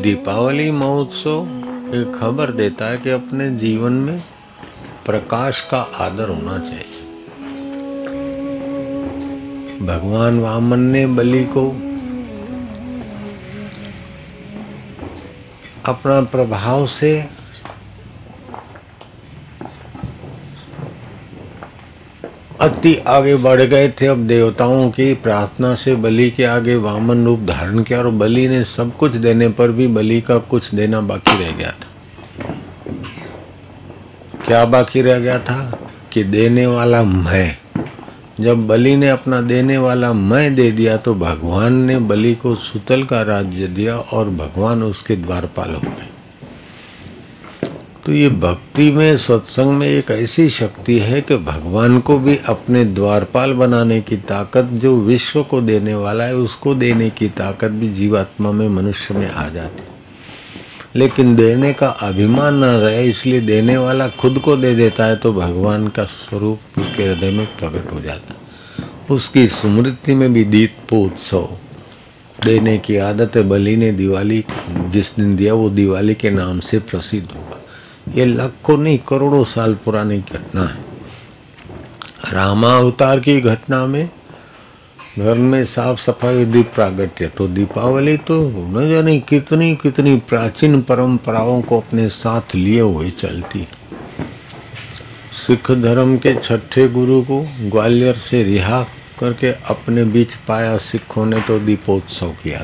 दीपावली महोत्सव एक खबर देता है कि अपने जीवन में प्रकाश का आदर होना चाहिए। भगवान वामन ने बलि को अपना प्रभाव से अति आगे बढ़ गए थे अब देवताओं की प्रार्थना से बलि के आगे वामन रूप धारण किया और बलि ने सब कुछ देने पर भी बलि का कुछ देना बाकी रह गया था। क्या बाकी रह गया था? कि देने वाला मैं। जब बलि ने अपना देने वाला मैं दे दिया तो भगवान ने बलि को सुतल का राज्य दिया और भगवान उसके द्वारपाल हो गए। तो ये भक्ति में, सत्संग में एक ऐसी शक्ति है कि भगवान को भी अपने द्वारपाल बनाने की ताकत, जो विश्व को देने वाला है, उसको देने की ताकत भी जीवात्मा में, मनुष्य में आ जाती लेकिन देने का अभिमान न रहे, इसलिए देने वाला खुद को दे देता है तो भगवान का स्वरूप उसके हृदय में प्रकट हो जाता उसकी स्मृति में भी दीपोत्सव, देने की आदत है। बलि ने दिवाली, जिस दिन दिया, वो दिवाली के नाम से प्रसिद्ध हुआ ये लाखों नहीं, करोड़ों साल पुरानी घटना है। रामा अवतार की घटना में घर में साफ़ सफ़ाई दीप प्रागट्य। तो दीपावली तो न जाने कितनी कितनी प्राचीन परंपराओं को अपने साथ लिए हुए चलती। सिख धर्म के छठे गुरु को ग्वालियर से रिहा करके अपने बीच पाया सिखों ने तो दीपोत्सव किया।